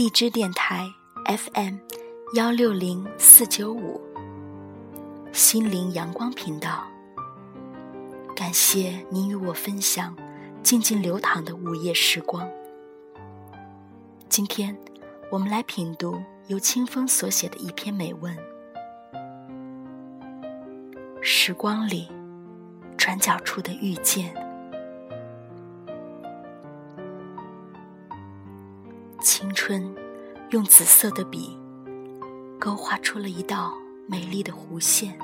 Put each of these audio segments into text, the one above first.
荔枝电台 FM 幺六零四九五，心灵阳光频道。感谢您与我分享静静流淌的午夜时光。今天，我们来品读由清风所写的一篇美文。时光里，转角处的遇见。春用紫色的笔勾画出了一道美丽的弧线，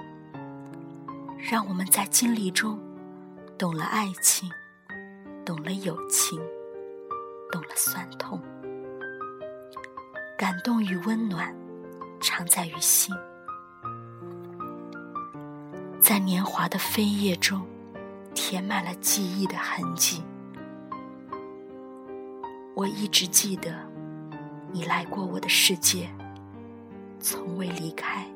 让我们在经历中懂了爱情，懂了友情，懂了酸痛。感动与温暖常在于心，在年华的飞页中填满了记忆的痕迹。我一直记得，你来过我的世界，从未离开。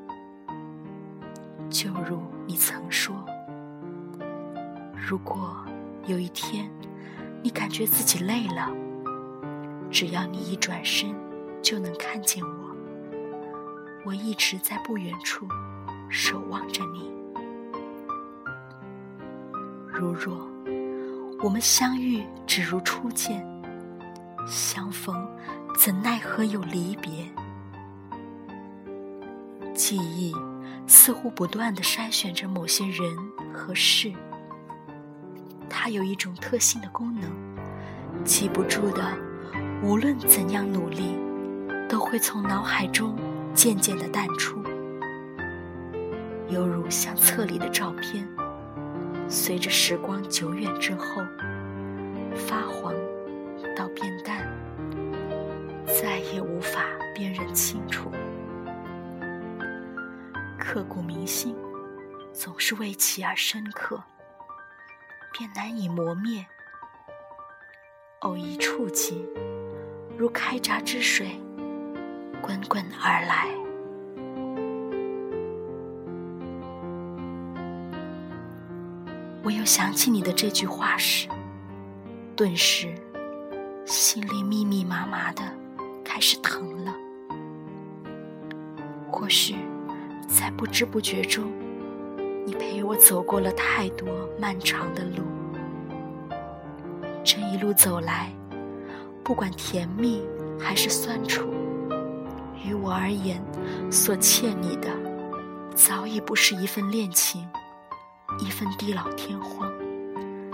就如你曾说，如果有一天你感觉自己累了，只要你一转身，就能看见我。我一直在不远处守望着你。如若我们相遇只如初见。相逢，怎奈何有离别？记忆似乎不断的筛选着某些人和事，它有一种特性的功能，记不住的，无论怎样努力，都会从脑海中渐渐的淡出，犹如相册里的照片，随着时光久远之后发黄。辨认清楚。刻骨铭心，总是为其而深刻，便难以磨灭。偶一触及，如开闸之水，滚滚而来。我又想起你的这句话时，顿时。心里密密麻麻的，开始疼了。或许，在不知不觉中，你陪我走过了太多漫长的路。这一路走来，不管甜蜜还是酸楚，于我而言，所欠你的，早已不是一份恋情，一份地老天荒，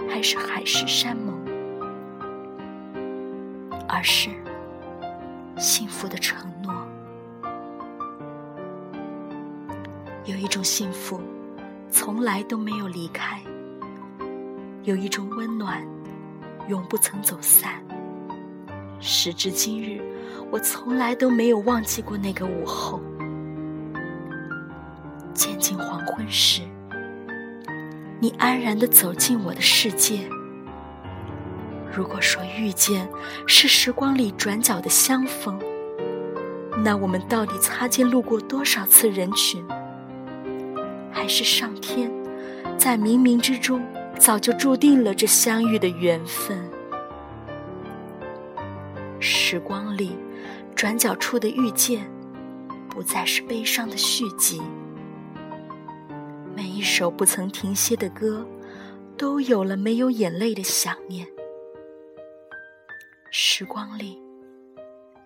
还是海誓山盟。而是幸福的承诺。有一种幸福，从来都没有离开；有一种温暖，永不曾走散。时至今日，我从来都没有忘记过那个午后。渐近黄昏时，你安然的走进我的世界。如果说遇见是时光里转角的相逢，那我们到底擦肩路过多少次人群？还是上天在冥冥之中早就注定了这相遇的缘分？时光里转角处的遇见，不再是悲伤的续集。每一首不曾停歇的歌，都有了没有眼泪的想念。时光里，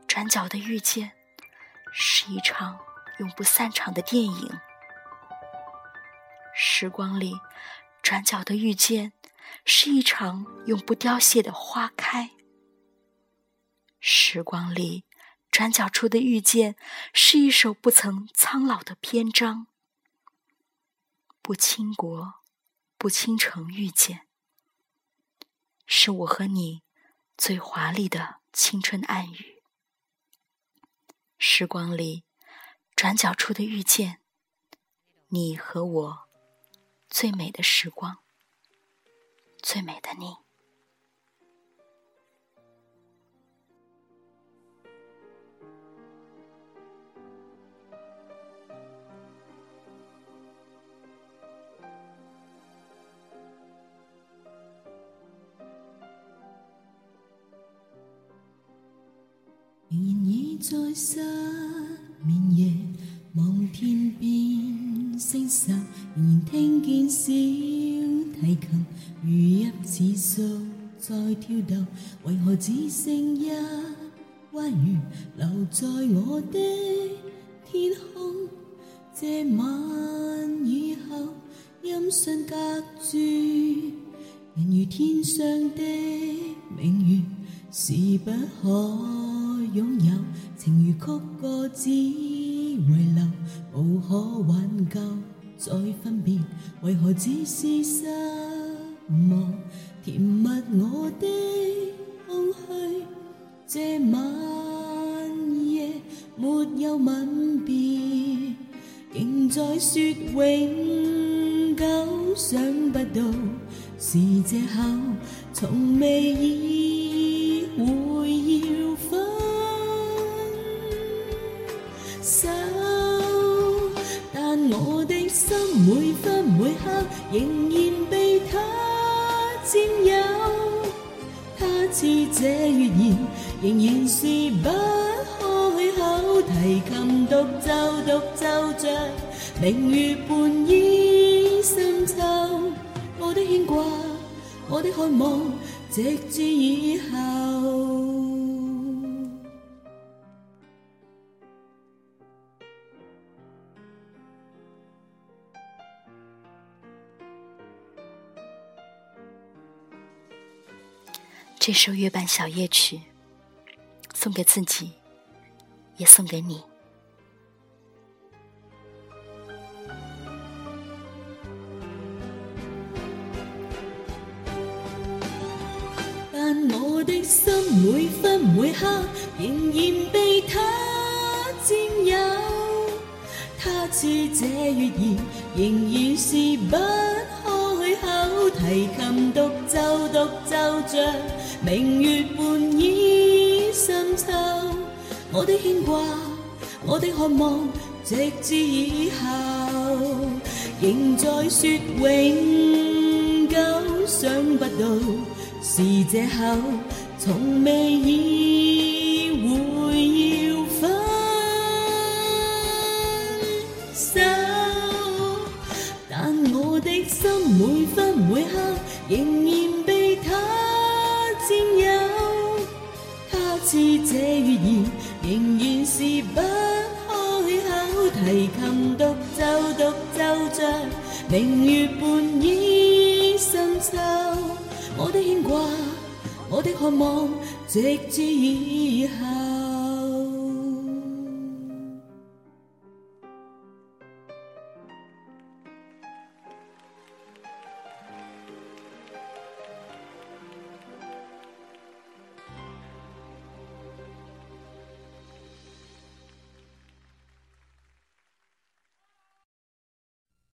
转角的遇见，是一场永不散场的电影。时光里，转角的遇见，是一场永不凋谢的花开。时光里，转角处的遇见，是一首不曾苍老的篇章。不倾国，不倾城，遇见，是我和你。最华丽的青春暗语，时光里转角处的遇见，你和我最美的时光，最美的你。仍然倚在失眠夜，望天边星宿。仍然听见小提琴如泣似诉在跳动，为何只剩一弯月留在我的天空？这晚以后，音讯隔绝，人如天上的明月，是不可拥有。情如曲歌，只遗留，无可挽救。再分别，为何只是失望？甜蜜我的空虚，这晚夜没有吻别，仍在说永久。想不到是借口，从未意每分每刻仍然被他。占有，他似这月言，仍然是不开口。提琴独奏，独奏着明月半倚深秋。我的牵挂，我的渴望，直至以后。这首月半小夜曲，送给自己，也送给你。但我的心每分每刻仍然被他占有，他似这月儿，仍然是不开口。提琴独奏，独奏着。明月半倚深秋，我的牵挂，我的渴望，直至以后，仍在说永久。想不到是借口，从未意会要分手，心每分每刻仍然被他。占有，他似这月儿，仍然是不开口。提琴独奏，独奏着明月半倚深秋。我的牵挂，我的渴望，直至以后。